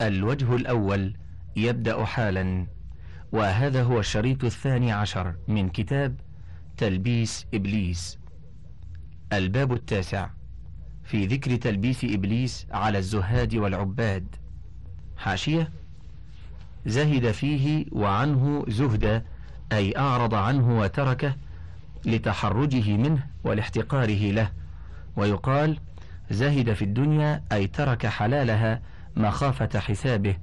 الوجه الأول يبدأ حالا وهذا هو الشريط الثاني عشر من كتاب تلبيس إبليس. الباب التاسع في ذكر تلبيس إبليس على الزهاد والعباد. حاشية. زهد فيه وعنه زهدا أي أعرض عنه وتركه لتحرجه منه ولاحتقاره له. ويقال زهد في الدنيا أي ترك حلالها مخافة حسابه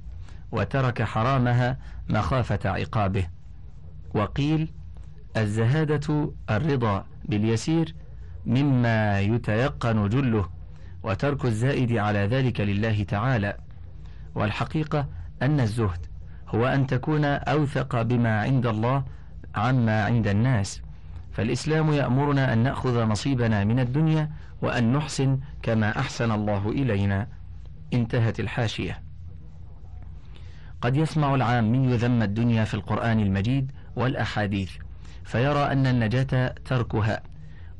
وترك حرامها مخافة عقابه. وقيل الزهادة الرضا باليسير مما يتيقن جله وترك الزائد على ذلك لله تعالى. والحقيقة أن الزهد هو أن تكون أوثق بما عند الله عما عند الناس. فالإسلام يأمرنا أن نأخذ نصيبنا من الدنيا وأن نحسن كما أحسن الله إلينا. انتهت الحاشية. قد يسمع العامي ذم الدنيا في القرآن المجيد والأحاديث فيرى أن النجاة تركها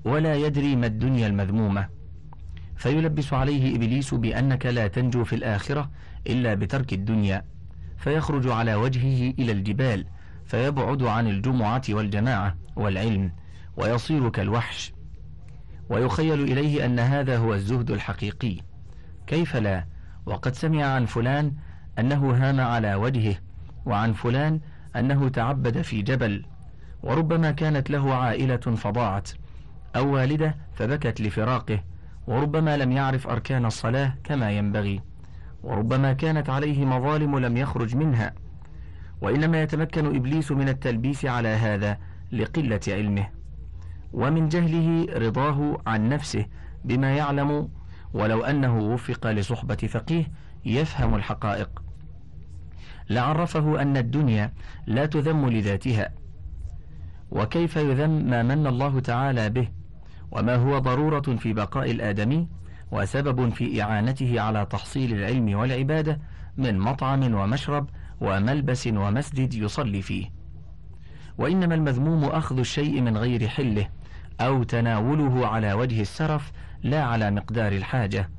ولا يدري ما الدنيا المذمومة. فيلبس عليه إبليس بأنك لا تنجو في الآخرة إلا بترك الدنيا. فيخرج على وجهه إلى الجبال فيبعد عن الجمعة والجماعة والعلم ويصير كالوحش. ويخيل إليه أن هذا هو الزهد الحقيقي. كيف لا؟ وقد سمع عن فلان أنه هام على وجهه وعن فلان أنه تعبد في جبل وربما كانت له عائلة فضاعت أو والدة فبكت لفراقه وربما لم يعرف أركان الصلاة كما ينبغي وربما كانت عليه مظالم لم يخرج منها. وإنما يتمكن إبليس من التلبيس على هذا لقلة علمه. ومن جهله رضاه عن نفسه بما يعلم ولو أنه وفق لصحبة فقيه يفهم الحقائق. لعرفه أن الدنيا لا تذم لذاتها وكيف يذم ما من الله تعالى به وما هو ضرورة في بقاء الآدمي وسبب في إعانته على تحصيل العلم والعبادة من مطعم ومشرب وملبس ومسجد يصلي فيه. وإنما المذموم أخذ الشيء من غير حله أو تناوله على وجه السرف لا على مقدار الحاجة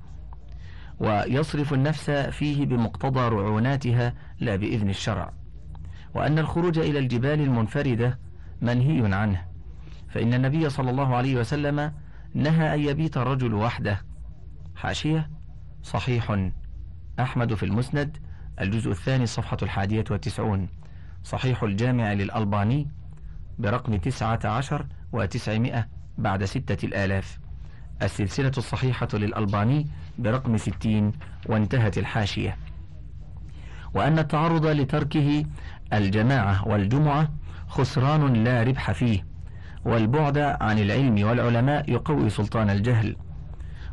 ويصرف النفس فيه بمقتضى رعوناتها لا بإذن الشرع. وأن الخروج إلى الجبال المنفردة منهي عنه. فإن النبي صلى الله عليه وسلم نهى أن يبيت الرجل وحده. حاشية؟ صحيح. أحمد في المسند الجزء الثاني صفحة الحادية والتسعون. صحيح الجامع للألباني برقم تسعة عشر وتسعمائة بعد ستة الآلاف. السلسلة الصحيحة للألباني برقم ستين وانتهت الحاشية. وأن التعرض لتركه الجماعة والجمعة خسران لا ربح فيه والبعد عن العلم والعلماء يقوي سلطان الجهل.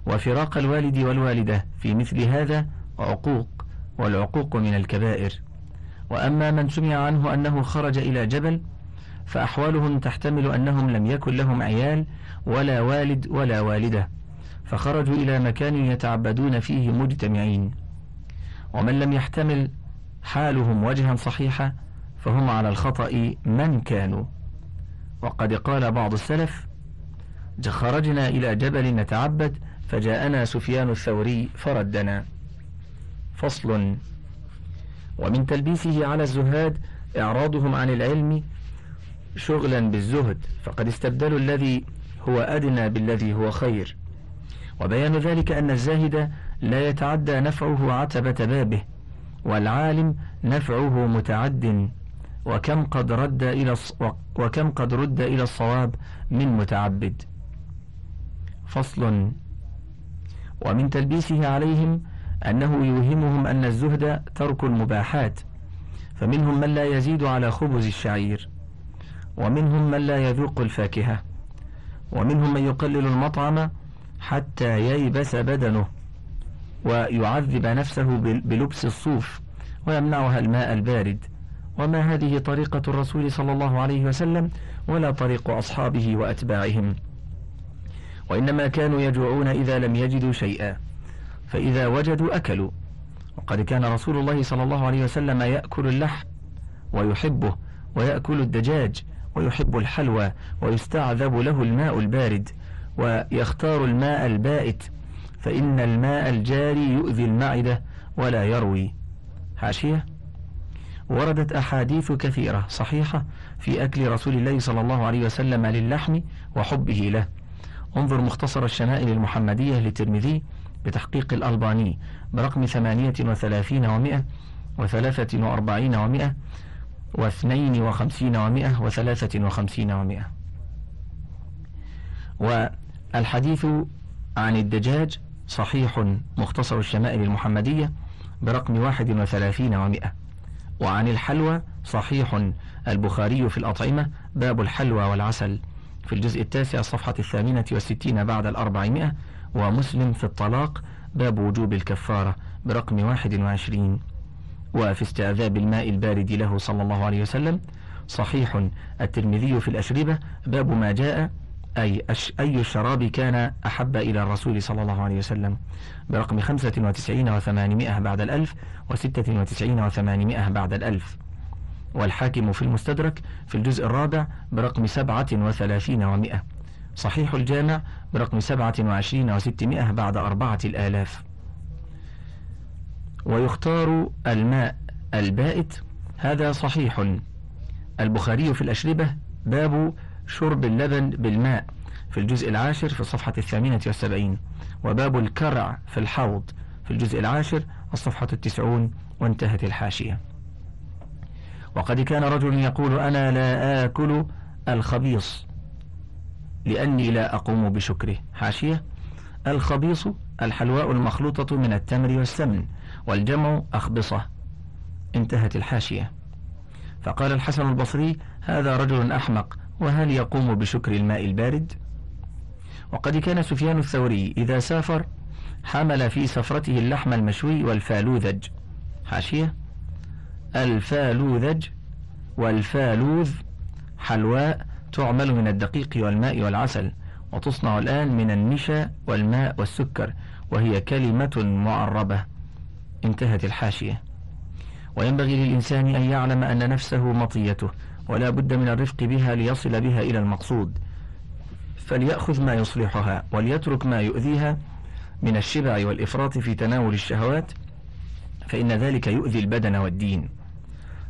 وفراق الوالد والوالدة في مثل هذا عقوق والعقوق من الكبائر. وأما من سمع عنه أنه خرج إلى جبل فأحوالهم تحتمل أنهم لم يكن لهم عيال ولا والد ولا والدة فخرجوا إلى مكان يتعبدون فيه مجتمعين. ومن لم يحتمل حالهم وجها صحيحا فهم على الخطأ من كانوا. وقد قال بعض السلف خرجنا إلى جبل نتعبد فجاءنا سفيان الثوري فردنا. فصل. ومن تلبيسه على الزهاد إعراضهم عن العلم شغلا بالزهد فقد استبدلوا الذي هو أدنى بالذي هو خير. وبيان ذلك أن الزاهد لا يتعدى نفعه عتبة بابه والعالم نفعه متعد وكم قد رد إلى وكم قد رد إلى الصواب من متعبد. فصل. ومن تلبيسه عليهم أنه يوهمهم أن الزهد ترك المباحات فمنهم من لا يزيد على خبز الشعير. ومنهم من لا يذوق الفاكهة ومنهم من يقلل المطعم حتى ييبس بدنه ويعذب نفسه بلبس الصوف ويمنعها الماء البارد. وما هذه طريقة الرسول صلى الله عليه وسلم ولا طريق أصحابه وأتباعهم. وإنما كانوا يجوعون إذا لم يجدوا شيئا فإذا وجدوا أكلوا. وقد كان رسول الله صلى الله عليه وسلم يأكل اللحم ويحبه ويأكل الدجاج ويحب الحلوى ويستعذب له الماء البارد ويختار الماء البائت فإن الماء الجاري يؤذي المعدة ولا يروي. حاشية. وردت أحاديث كثيرة صحيحة في أكل رسول الله صلى الله عليه وسلم للحم وحبه له. انظر مختصر الشمائل المحمدية للترمذي بتحقيق الألباني برقم ثمانية وثلاثين ومائة وثلاثة وأربعين ومائة واثنين وخمسين ومائة وثلاثة وخمسين ومائة والحديث عن الدجاج صحيح مختصر الشمائل المحمدية برقم واحد وثلاثين ومائة وعن الحلوى صحيح البخاري في الأطعمة باب الحلوى والعسل في الجزء التاسع الصفحة الثامنة والستين بعد الأربعمائة ومسلم في الطلاق باب وجوب الكفارة برقم واحد وعشرين. وفي استعذاب الماء البارد له صلى الله عليه وسلم. صحيح الترمذي في الأشربة باب ما جاء أي أي الشراب كان أحب إلى الرسول صلى الله عليه وسلم. برقم خمسة وتسعين وثمانمائة بعد الألف وستة وتسعين وثمانمائة بعد الألف. والحاكم في المستدرك في الجزء الرابع برقم سبعة وثلاثين ومائة. صحيح الجامع برقم سبعة وعشرين وستمائة بعد أربعة الآلاف. ويختار الماء البائت. هذا صحيح. البخاري في الأشربة باب شرب اللبن بالماء في الجزء العاشر في الصفحة الثامنة والسبعين وباب الكرع في الحوض في الجزء العاشر الصفحة التسعون وانتهت الحاشية. وقد كان رجل يقول أنا لا آكل الخبيص لأني لا أقوم بشكره. حاشية. الخبيص الحلواء المخلوطة من التمر والسمن. والجمع أخبصة. انتهت الحاشية. فقال الحسن البصري هذا رجل أحمق وهل يقوم بشكر الماء البارد؟ وقد كان سفيان الثوري إذا سافر حمل في سفرته اللحم المشوي والفالوذج. حاشية. الفالوذج والفالوذ حلواء تعمل من الدقيق والماء والعسل وتصنع الآن من النشا والماء والسكر وهي كلمة معربة. انتهت الحاشية. وينبغي للإنسان أن يعلم أن نفسه مطيته ولا بد من الرفق بها ليصل بها إلى المقصود. فليأخذ ما يصلحها وليترك ما يؤذيها من الشبع والإفراط في تناول الشهوات فإن ذلك يؤذي البدن والدين.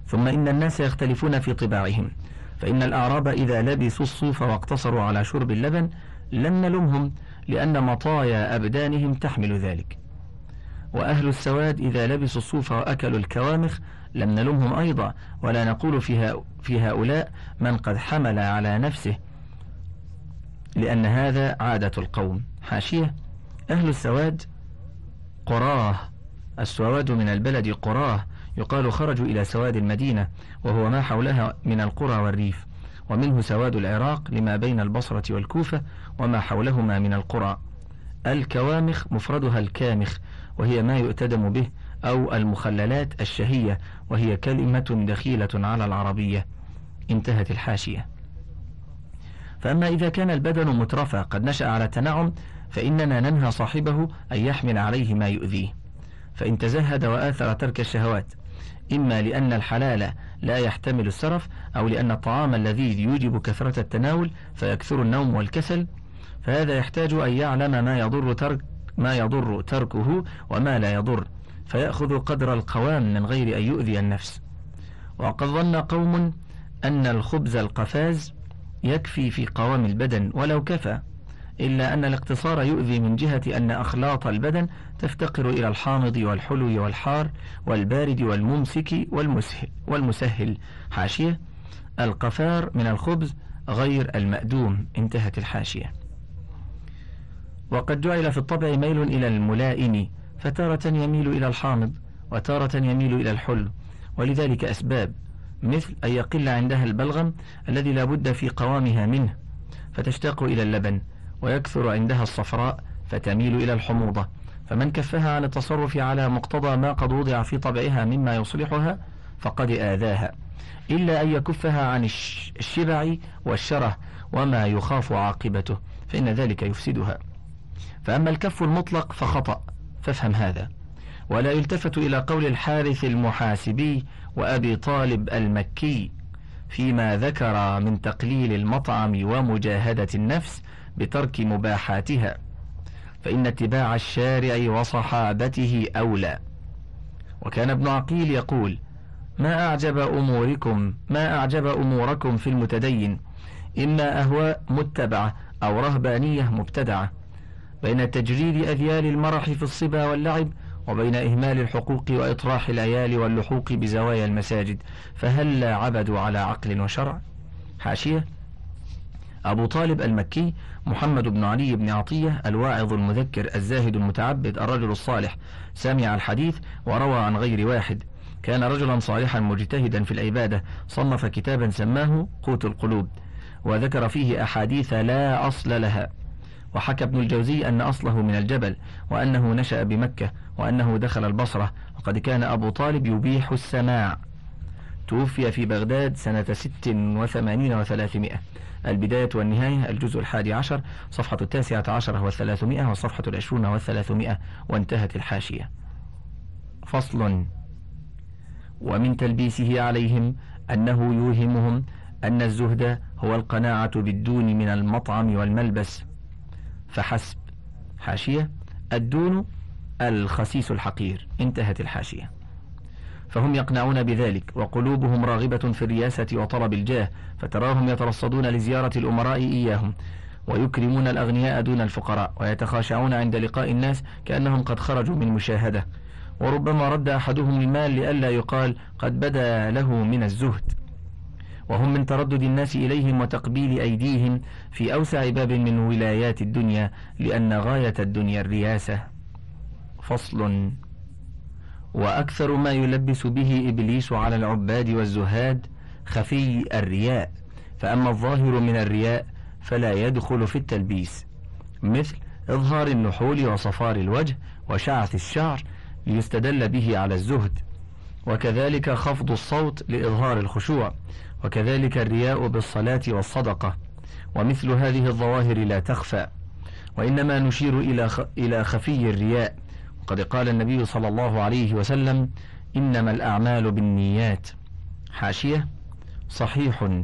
ثم إن الناس يختلفون في طباعهم فإن الأعراب إذا لبسوا الصوف واقتصروا على شرب اللبن لم نلمهم لأن مطايا أبدانهم تحمل ذلك. وأهل السواد إذا لبسوا الصوف وأكلوا الكوامخ لم نلمهم أيضا ولا نقول في, في هؤلاء من قد حمل على نفسه لأن هذا عادة القوم. حاشية أهل السواد قراه. السواد من البلد قراه. يقال خرجوا إلى سواد المدينة وهو ما حولها من القرى والريف. ومنه سواد العراق لما بين البصرة والكوفة وما حولهما من القرى. الكوامخ مفردها الكامخ وهي ما يؤتدم به أو المخللات الشهية وهي كلمة دخيلة على العربية. انتهت الحاشية. فأما إذا كان البدن مترفا قد نشأ على التنعم فإننا ننهى صاحبه أن يحمل عليه ما يؤذيه. فإن تزهد وآثر ترك الشهوات إما لأن الحلال لا يحتمل السرف أو لأن الطعام الذي يوجب كثرة التناول فيكثر النوم والكسل فهذا يحتاج أن يعلم ما يضر ترك ما يضر تركه وما لا يضر فيأخذ قدر القوام من غير أن يؤذي النفس. وقد ظن قوم أن الخبز القفاز يكفي في قوام البدن ولو كفى إلا أن الاقتصار يؤذي من جهة أن أخلاط البدن تفتقر إلى الحامض والحلو والحار والبارد والممسك والمسهل, والمسهل. حاشية القفار من الخبز غير المأدوم. انتهت الحاشية. وقد جعل في الطبع ميل إلى الملائم فتارة يميل إلى الحامض وتارة يميل إلى الحلو ولذلك أسباب مثل أن يقل عندها البلغم الذي لا بد في قوامها منه فتشتاق إلى اللبن ويكثر عندها الصفراء فتميل إلى الحموضة فمن كفها عن التصرف على مقتضى ما قد وضع في طبعها مما يصلحها فقد آذاها إلا أن يكفها عن الشبع والشره وما يخاف عاقبته فإن ذلك يفسدها. فأما الكف المطلق فخطأ فافهم هذا. ولا يلتفت إلى قول الحارث المحاسبي وأبي طالب المكي فيما ذكر من تقليل المطعم ومجاهدة النفس بترك مباحاتها فإن اتباع الشارع وصحابته أولى. وكان ابن عقيل يقول ما أعجب أموركم ما أعجب أموركم في المتدين إما أهواء متبعة أو رهبانية مبتدعة بين تجريد أذيال المرح في الصبا واللعب وبين إهمال الحقوق وإطراح العيال واللحوق بزوايا المساجد فهل عبدوا على عقل وشرع؟ حاشية أبو طالب المكي محمد بن علي بن عطية الواعظ المذكر الزاهد المتعبد الرجل الصالح سامع الحديث وروى عن غير واحد. كان رجلا صالحا مجتهدا في العبادة صنف كتابا سماه قوت القلوب وذكر فيه أحاديث لا أصل لها. وحكى ابن الجوزي أن أصله من الجبل وأنه نشأ بمكة وأنه دخل البصرة وقد كان أبو طالب يبيح السماع. توفي في بغداد سنة ست وثمانين وثلاثمائة. البداية والنهاية الجزء الحادي عشر صفحة التاسعة عشرة والثلاثمائة والصفحة العشرون والثلاثمائة وانتهت الحاشية. فصل. ومن تلبيسه عليهم أنه يوهمهم أن الزهد هو القناعة بالدون من المطعم والملبس. فحسب. حاشية. الدون الخسيس الحقير. انتهت الحاشية. فهم يقنعون بذلك وقلوبهم راغبة في الرياسة وطلب الجاه فتراهم يترصدون لزيارة الأمراء إياهم ويكرمون الأغنياء دون الفقراء ويتخاشعون عند لقاء الناس كأنهم قد خرجوا من مشاهدة. وربما رد أحدهم المال لئلا يقال قد بدا له من الزهد. وهم من تردد الناس إليهم وتقبيل أيديهم في أوسع باب من ولايات الدنيا لأن غاية الدنيا الرياسة. فصل. وأكثر ما يلبس به إبليس على العباد والزهاد خفي الرياء. فأما الظاهر من الرياء فلا يدخل في التلبيس. مثل إظهار النحول وصفار الوجه وشعث الشعر ليستدل به على الزهد. وكذلك خفض الصوت لإظهار الخشوع. وكذلك الرياء بالصلاة والصدقة ومثل هذه الظواهر لا تخفى وإنما نشير إلى إلى خفي الرياء. وقد قال النبي صلى الله عليه وسلم إنما الأعمال بالنيات. حاشية صحيح.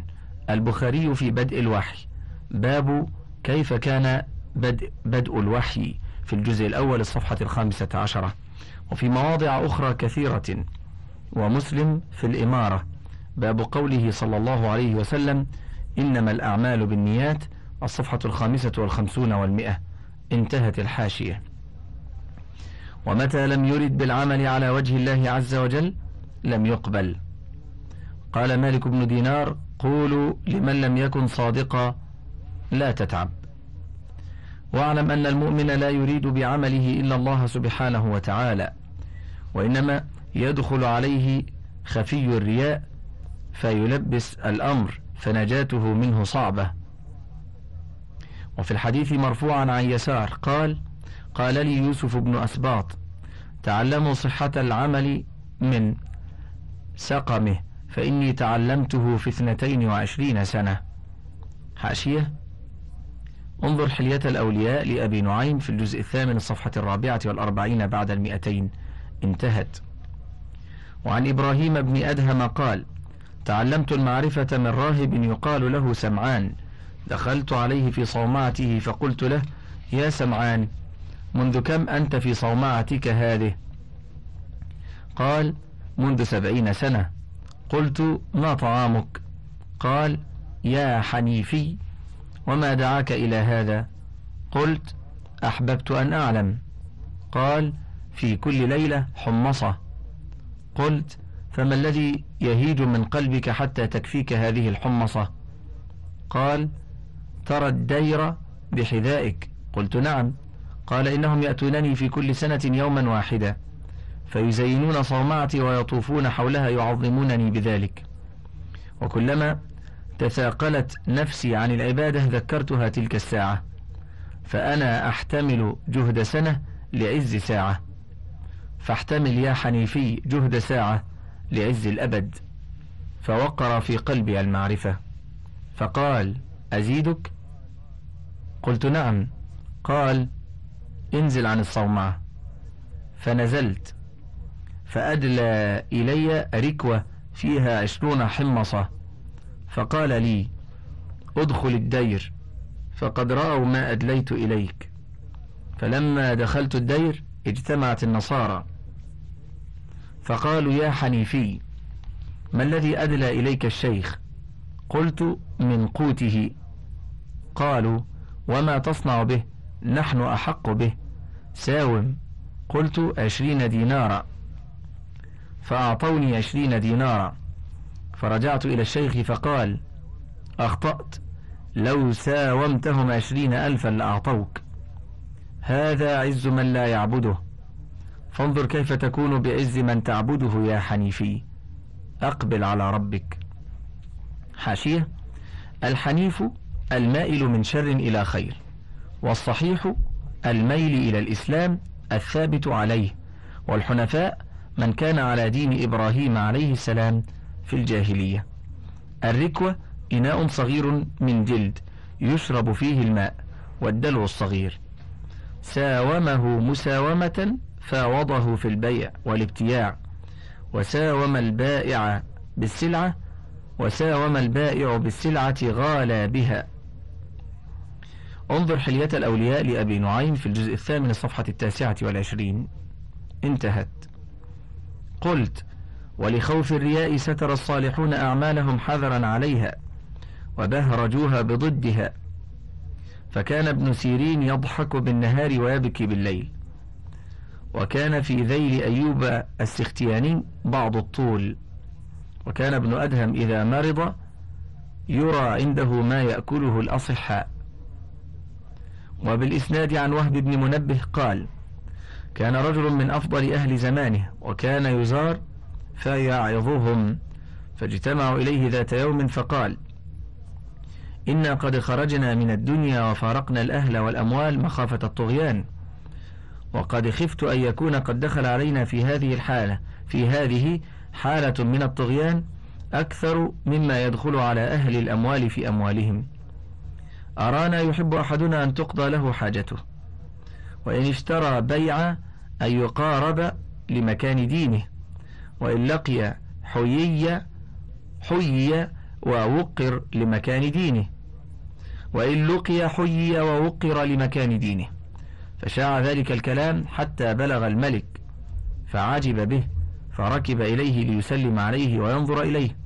البخاري في بدء الوحي. باب كيف كان بدء, بدء الوحي في الجزء الأول الصفحة الخامسة عشرة. وفي مواضع أخرى كثيرة. ومسلم في الإمارة. باب قوله صلى الله عليه وسلم إنما الأعمال بالنيات الصفحة الخامسة والخمسون والمئة. انتهت الحاشية. ومتى لم يرد بالعمل على وجه الله عز وجل؟ لم يقبل. قال مالك بن دينار قولوا لمن لم يكن صادقا لا تتعب. واعلم أن المؤمن لا يريد بعمله إلا الله سبحانه وتعالى وإنما يدخل عليه خفي الرياء فيلبس الأمر فنجاته منه صعبة. وفي الحديث مرفوعا عن يسار قال قال لي يوسف بن أسباط تعلموا صحة العمل من سقمه فإني تعلمته في اثنتين وعشرين سنة. حاشية انظر حلية الأولياء لأبي نعيم في الجزء الثامن الصفحة الرابعة والأربعين بعد المئتين انتهت. وعن إبراهيم بن أدهم قال تعلمت المعرفة من راهب يقال له سمعان. دخلت عليه في صومعته فقلت له يا سمعان منذ كم أنت في صومعتك هذه؟ قال منذ سبعين سنة. قلت ما طعامك؟ قال يا حنيفي وما دعاك إلى هذا؟ قلت أحببت أن أعلم. قال في كل ليلة حمصة. قلت فما الذي يهيج من قلبك حتى تكفيك هذه الحمصة. قال ترى الدير بحذائك. قلت نعم. قال إنهم يأتونني في كل سنة يوما واحدا فيزينون صومعتي ويطوفون حولها يعظمونني بذلك. وكلما تثاقلت نفسي عن العبادة ذكرتها تلك الساعة فأنا أحتمل جهد سنة لعز ساعة. فاحتمل يا حنيفي جهد ساعة. لعز الأبد فوقر في قلبي المعرفة فقال أزيدك؟ قلت نعم. قال انزل عن الصومعة فنزلت. فأدلى إلي ركوة فيها عشرون حمصة. فقال لي ادخل الدير فقد رأوا ما أدليت إليك. فلما دخلت الدير اجتمعت النصارى. فقالوا يا حنيفي ما الذي أدلى إليك الشيخ؟ قلت من قوته. قالوا وما تصنع به؟ نحن أحق به. ساوم قلت عشرين دينارا. فأعطوني عشرين دينارا. فرجعت إلى الشيخ فقال أخطأت. لو ساومتهم عشرين ألفا لأعطوك. هذا عز من لا يعبده. فانظر كيف تكون بعز من تعبده يا حنيفي. أقبل على ربك. حاشية. الحنيف المائل من شر إلى خير والصحيح الميل إلى الإسلام الثابت عليه والحنفاء من كان على دين إبراهيم عليه السلام في الجاهلية. الركوة إناء صغير من جلد يشرب فيه الماء والدلو الصغير. ساومه مساومة فاوضه في البيع والابتياع وساوم البائع بالسلعة وساوم البائع بالسلعة غالى بها. انظر حلية الأولياء لأبي نعيم في الجزء الثامن الصفحة التاسعة والعشرين. انتهت. قلت ولخوف الرياء ستر الصالحون أعمالهم حذرا عليها وبهرجوها بضدها. فكان ابن سيرين يضحك بالنهار ويبكي بالليل. وكان في ذيل أيوب السختياني بعض الطول. وكان ابن أدهم إذا مرض يرى عنده ما يأكله الأصحاء. وبالإسناد عن وهب بن منبه قال كان رجل من أفضل أهل زمانه وكان يزار فيعظهم. فاجتمعوا إليه ذات يوم فقال إنا قد خرجنا من الدنيا وفارقنا الأهل والأموال مخافة الطغيان. وقد خفت أن يكون قد دخل علينا في هذه الحالة في هذه حالة من الطغيان أكثر مما يدخل على أهل الأموال في أموالهم. أرانا يحب أحدنا أن تقضى له حاجته. وإن اشترى بيع أن يقارب لمكان دينه. وإن لقي حيي حيي ووقر لمكان دينه. وإن لقي حيي ووقر لمكان دينه. فشاع ذلك الكلام حتى بلغ الملك فعجب به فركب إليه ليسلم عليه وينظر إليه.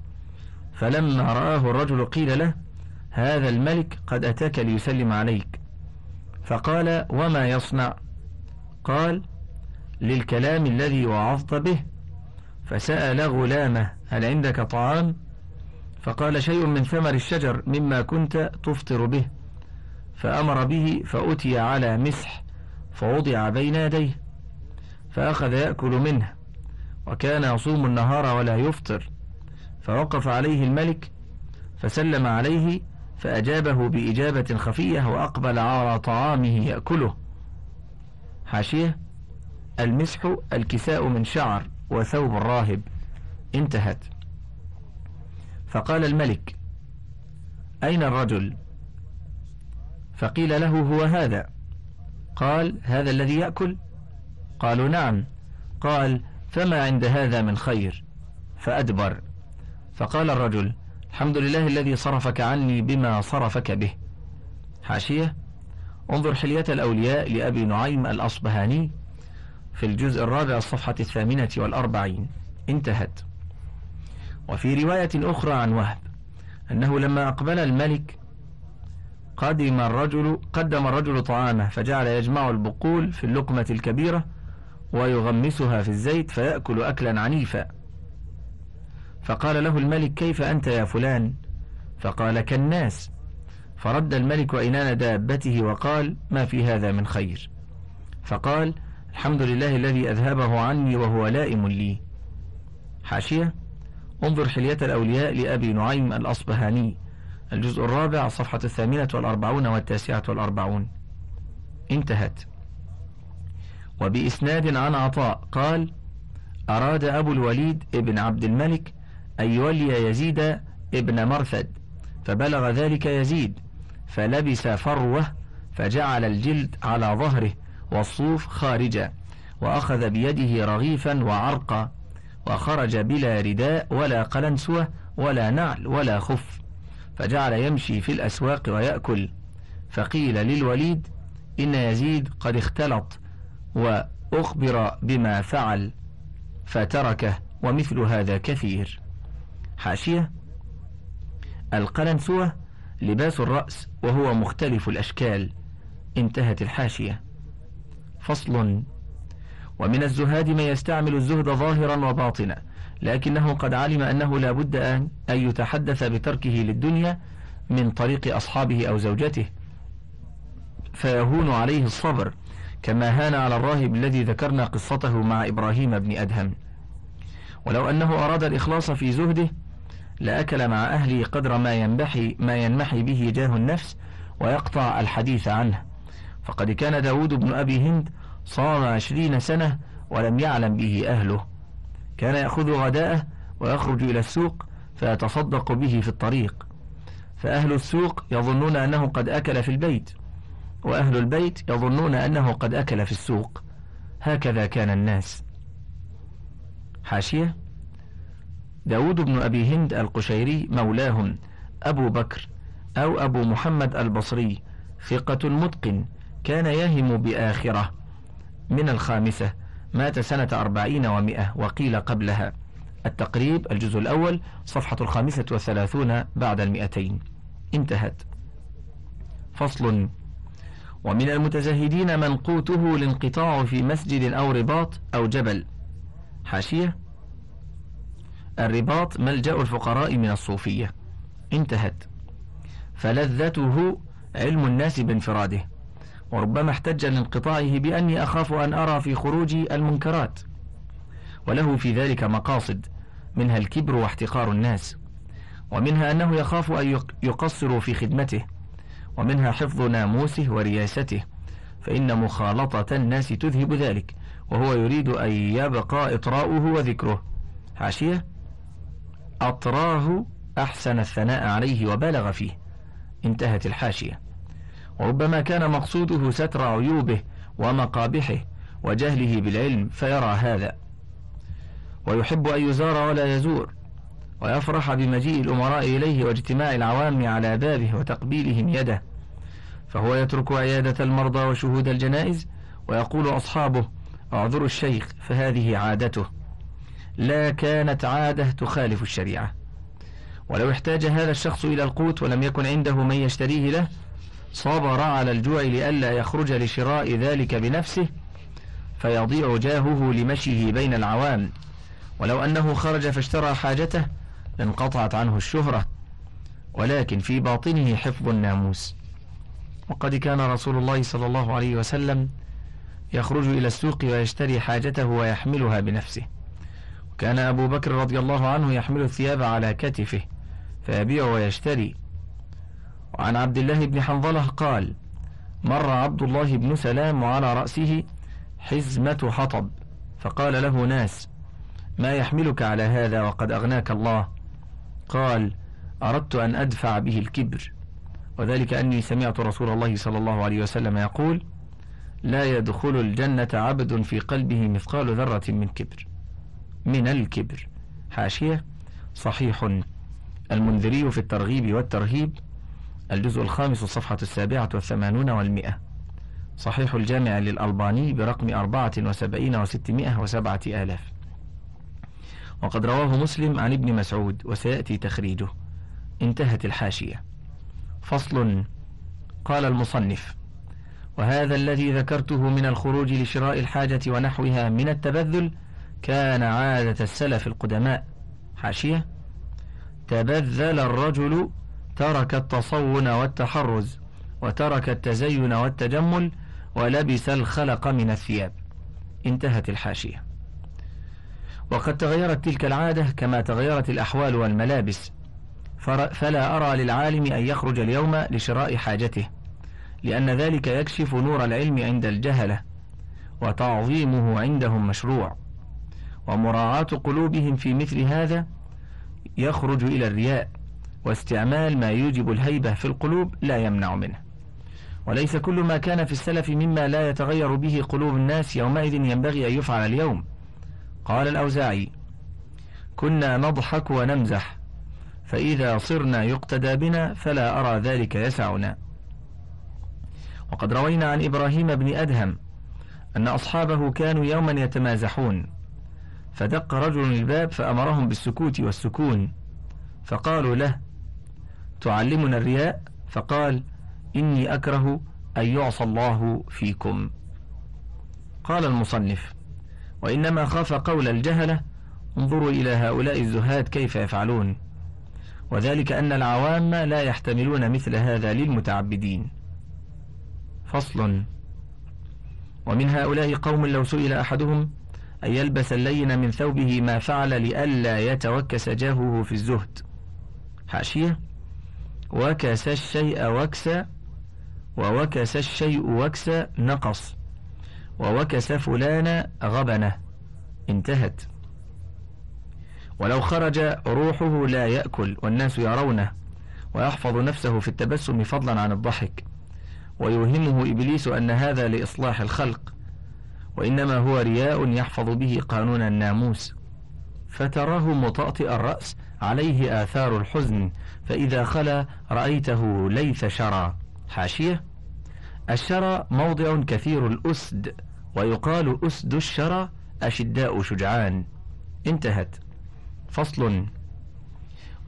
فلما رآه الرجل قيل له هذا الملك قد أتاك ليسلم عليك. فقال وما يصنع؟ قال للكلام الذي وعظت به. فسأل غلامه هل عندك طعام؟ فقال شيء من ثمر الشجر مما كنت تفطر به. فأمر به فأتي على مسح فوضع بين يديه فأخذ يأكل منه وكان يصوم النهار ولا يفطر فوقف عليه الملك فسلم عليه فأجابه بإجابة خفية وأقبل على طعامه يأكله. حاشية المسح الكساء من شعر وثوب الراهب انتهت. فقال الملك أين الرجل؟ فقيل له هو هذا. قال هذا الذي يأكل؟ قالوا نعم. قال فما عند هذا من خير؟ فأدبر. فقال الرجل الحمد لله الذي صرفك عني بما صرفك به. حاشية. انظر حلية الأولياء لأبي نعيم الأصبهاني في الجزء الرابع الصفحة الثامنة والأربعين. انتهت. وفي رواية أخرى عن وهب أنه لما أقبل الملك قدم الرجل قدم الرجل طعامه فجعل يجمع البقول في اللقمة الكبيرة ويغمسها في الزيت فيأكل أكلا عنيفا. فقال له الملك كيف أنت يا فلان؟ فقال كالناس. فرد الملك أينان دابته وقال ما في هذا من خير. فقال الحمد لله الذي أذهبه عني وهو لائم لي. حاشية انظر حلية الأولياء لأبي نعيم الأصبهاني. الجزء الرابع الصفحة الثامنة والأربعون والتاسعة والأربعون. انتهت. وبإسناد عن عطاء قال أراد أبو الوليد ابن عبد الملك أن يولي يزيد ابن مرثد فبلغ ذلك يزيد فلبس فروة فجعل الجلد على ظهره والصوف خارجا وأخذ بيده رغيفا وعرقا وخرج بلا رداء ولا قلنسوة ولا نعل ولا خف. فجعل يمشي في الأسواق ويأكل. فقيل للوليد إن يزيد قد اختلط وأخبر بما فعل فتركه ومثل هذا كثير. حاشية القلنسوة لباس الرأس وهو مختلف الأشكال. انتهت الحاشية. فصل ومن الزهاد من يستعمل الزهد ظاهرا وباطنا. لكنه قد علم أنه لا بد أن يتحدث بتركه للدنيا من طريق أصحابه أو زوجته. فيهون عليه الصبر كما هان على الراهب الذي ذكرنا قصته مع إبراهيم بن أدهم. ولو أنه أراد الإخلاص في زهده لأكل مع أهله قدر ما ينبحي ما ينمحي به جاه النفس ويقطع الحديث عنه. فقد كان داود بن أبي هند صام عشرين سنة ولم يعلم به أهله. كان يأخذ غداءه ويخرج إلى السوق فيتصدق به في الطريق. فأهل السوق يظنون أنه قد أكل في البيت وأهل البيت يظنون أنه قد أكل في السوق. هكذا كان الناس. حاشية. داود بن أبي هند القشيري مولاهم أبو بكر أو أبو محمد البصري ثقة متقن كان يهم بآخرة من الخامسة. مات سنة أربعين ومئة وقيل قبلها. التقريب الجزء الأول صفحة الخامسة والثلاثون بعد المئتين. انتهت. فصل. ومن المتزهدين من قوته الانقطاع في مسجد أو رباط أو جبل. حاشية. الرباط ملجأ الفقراء من الصوفية. انتهت. فلذته علم الناس بانفراده. وربما احتج لانقطاعه بأني أخاف أن أرى في خروجي المنكرات. وله في ذلك مقاصد منها الكبر واحتقار الناس ومنها أنه يخاف أن يقصروا في خدمته ومنها حفظ ناموسه ورياسته فإن مخالطة الناس تذهب ذلك وهو يريد أن يبقى إطراؤه وذكره. حاشية؟ أطراه أحسن الثناء عليه وبالغ فيه. انتهت الحاشية. وربما كان مقصوده ستر عيوبه ومقابحه وجهله بالعلم فيرى هذا. ويحب أن يزار ولا يزور ويفرح بمجيء الأمراء إليه واجتماع العوام على بابه وتقبيلهم يده. فهو يترك عيادة المرضى وشهود الجنائز ويقول أصحابه اعذروا الشيخ فهذه عادته. لا كانت عادة تخالف الشريعة. ولو احتاج هذا الشخص إلى القوت ولم يكن عنده من يشتريه له صبر على الجوع لئلا يخرج لشراء ذلك بنفسه فيضيع جاهه لمشيه بين العوام. ولو أنه خرج فاشترى حاجته انقطعت عنه الشهرة. ولكن في باطنه حفظ الناموس. وقد كان رسول الله صلى الله عليه وسلم يخرج إلى السوق ويشتري حاجته ويحملها بنفسه. وكان أبو بكر رضي الله عنه يحمل الثياب على كتفه فيبيع ويشتري. وعن عبد الله بن حنظلة قال مر عبد الله بن سلام وعلى رأسه حزمة حطب فقال له ناس ما يحملك على هذا وقد أغناك الله؟ قال أردت أن أدفع به الكبر وذلك أني سمعت رسول الله صلى الله عليه وسلم يقول لا يدخل الجنة عبد في قلبه مثقال ذرة من كبر من الكبر. حاشية صحيح المنذري في الترغيب والترهيب الجزء الخامس الصفحة السابعة والثمانون والمئة. صحيح الجامع للألباني برقم أربعة وسبعين وستمائة وسبعة آلاف. وقد رواه مسلم عن ابن مسعود وسيأتي تخريجه. انتهت الحاشية. فصل. قال المصنف وهذا الذي ذكرته من الخروج لشراء الحاجة ونحوها من التبذل كان عادة السلف القدماء. حاشية. تبذل الرجل ترك التصون والتحرز وترك التزين والتجمل ولبس الخلق من الثياب. انتهت الحاشية. وقد تغيرت تلك العادة كما تغيرت الأحوال والملابس. فلا أرى للعالم أن يخرج اليوم لشراء حاجته لأن ذلك يكشف نور العلم عند الجهلة وتعظيمه عندهم مشروع. ومراعاة قلوبهم في مثل هذا يخرج إلى الرياء. واستعمال ما يوجب الهيبة في القلوب لا يمنع منه. وليس كل ما كان في السلف مما لا يتغير به قلوب الناس يومئذ ينبغي أن يفعل اليوم. قال الأوزاعي كنا نضحك ونمزح فإذا صرنا يقتدى بنا فلا أرى ذلك يسعنا. وقد روينا عن إبراهيم بن أدهم أن أصحابه كانوا يوما يتمازحون فدق رجل الباب فأمرهم بالسكوت والسكون فقالوا له تعلمنا الرياء؟ فقال إني أكره أن يعصى الله فيكم. قال المصنف وإنما خاف قول الجهلة انظروا إلى هؤلاء الزهاد كيف يفعلون. وذلك أن العوام لا يحتملون مثل هذا للمتعبدين. فصل. ومن هؤلاء قوم لو سئل أحدهم أن يلبس اللين من ثوبه ما فعل لئلا يتوكس جاهه في الزهد؟ حاشية. وكس الشيء وكسا ووكس الشيء وكسا نقص ووكس فلان غبنه. انتهت. ولو خرج روحه لا يأكل والناس يرونه ويحفظ نفسه في التبسم فضلا عن الضحك. ويوهمه إبليس أن هذا لإصلاح الخلق وإنما هو رياء يحفظ به قانون الناموس. فتراه مطأطئ الرأس عليه آثار الحزن فإذا خلا رأيته ليث شرى. حاشية. الشرى موضع كثير الأسد ويقال أسد الشرى أشداء شجعان. انتهت. فصل.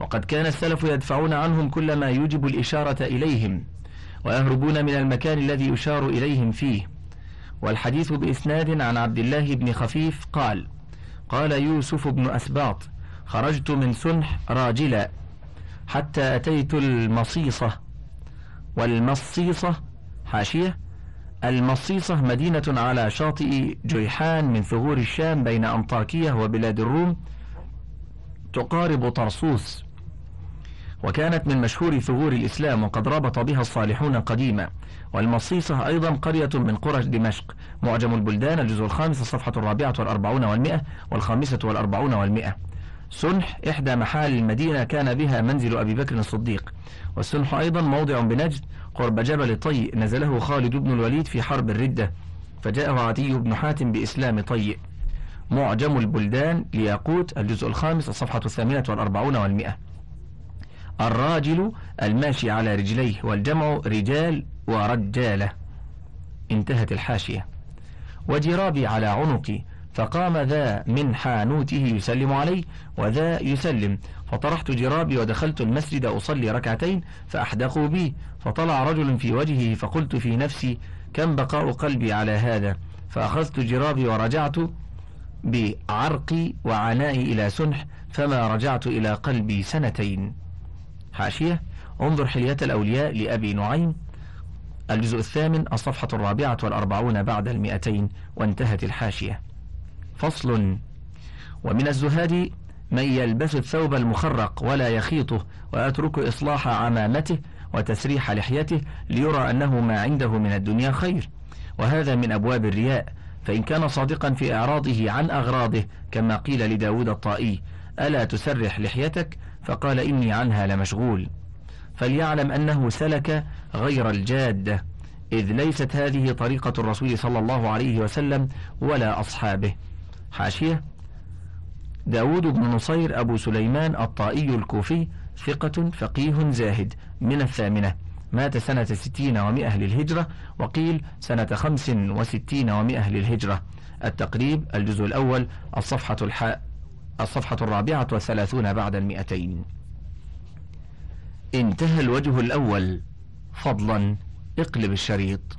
وقد كان السلف يدفعون عنهم كل ما يوجب الإشارة إليهم ويهربون من المكان الذي يشار إليهم فيه. والحديث بإسناد عن عبد الله بن خفيف قال قال يوسف بن أسباط خرجت من سنح راجلا حتى أتيت المصيصة. والمصيصة حاشية. المصيصة مدينة على شاطئ جيحان من ثغور الشام بين أنطاكية وبلاد الروم تقارب طرسوس. وكانت من مشهور ثغور الإسلام وقد ربط بها الصالحون قديما. والمصيصة أيضا قرية من قرى دمشق. معجم البلدان الجزء الخامس الصفحة الرابعة والأربعون والمئة والخامسة والأربعون والمئة. سنح إحدى محال المدينة كان بها منزل أبي بكر الصديق. والسنح أيضا موضع بنجد قرب جبل طي نزله خالد بن الوليد في حرب الردة فجاءه عدي بن حاتم بإسلام طي. معجم البلدان لياقوت الجزء الخامس الصفحة الثامنة والأربعون والمئة. الراجل الماشي على رجليه والجمع رجال ورجالة. انتهت الحاشية. وجرابي على عنقي فقام ذا من حانوته يسلم علي وذا يسلم. فطرحت جرابي ودخلت المسجد أصلي ركعتين فأحدقوا بي. فطلع رجل في وجهه فقلت في نفسي كم بقاء قلبي على هذا؟ فأخذت جرابي ورجعت بعرقي وعنائي إلى سنح فما رجعت إلى قلبي سنتين. حاشية. انظر حلية الأولياء لأبي نعيم. الجزء الثامن الصفحة الرابعة والأربعون بعد المئتين وانتهت الحاشية. فصل. ومن الزهاد من يلبس الثوب المخرق ولا يخيطه ويترك إصلاح عمامته وتسريح لحيته ليرى أنه ما عنده من الدنيا خير. وهذا من أبواب الرياء. فإن كان صادقا في إعراضه عن أغراضه كما قيل لداود الطائي ألا تسرح لحيتك؟ فقال إني عنها لمشغول. فليعلم أنه سلك غير الجادة إذ ليست هذه طريقة الرسول صلى الله عليه وسلم ولا أصحابه. حاشية. داود بن نصير أبو سليمان الطائي الكوفي ثقة فقيه زاهد من الثامنة. مات سنة ستين ومئة للهجرة وقيل سنة خمس وستين ومئة للهجرة. التقريب الجزء الأول الصفحة الحاء الصفحة الرابعة والثلاثون بعد المئتين. انتهى الوجه الأول. فضلا اقلب الشريط.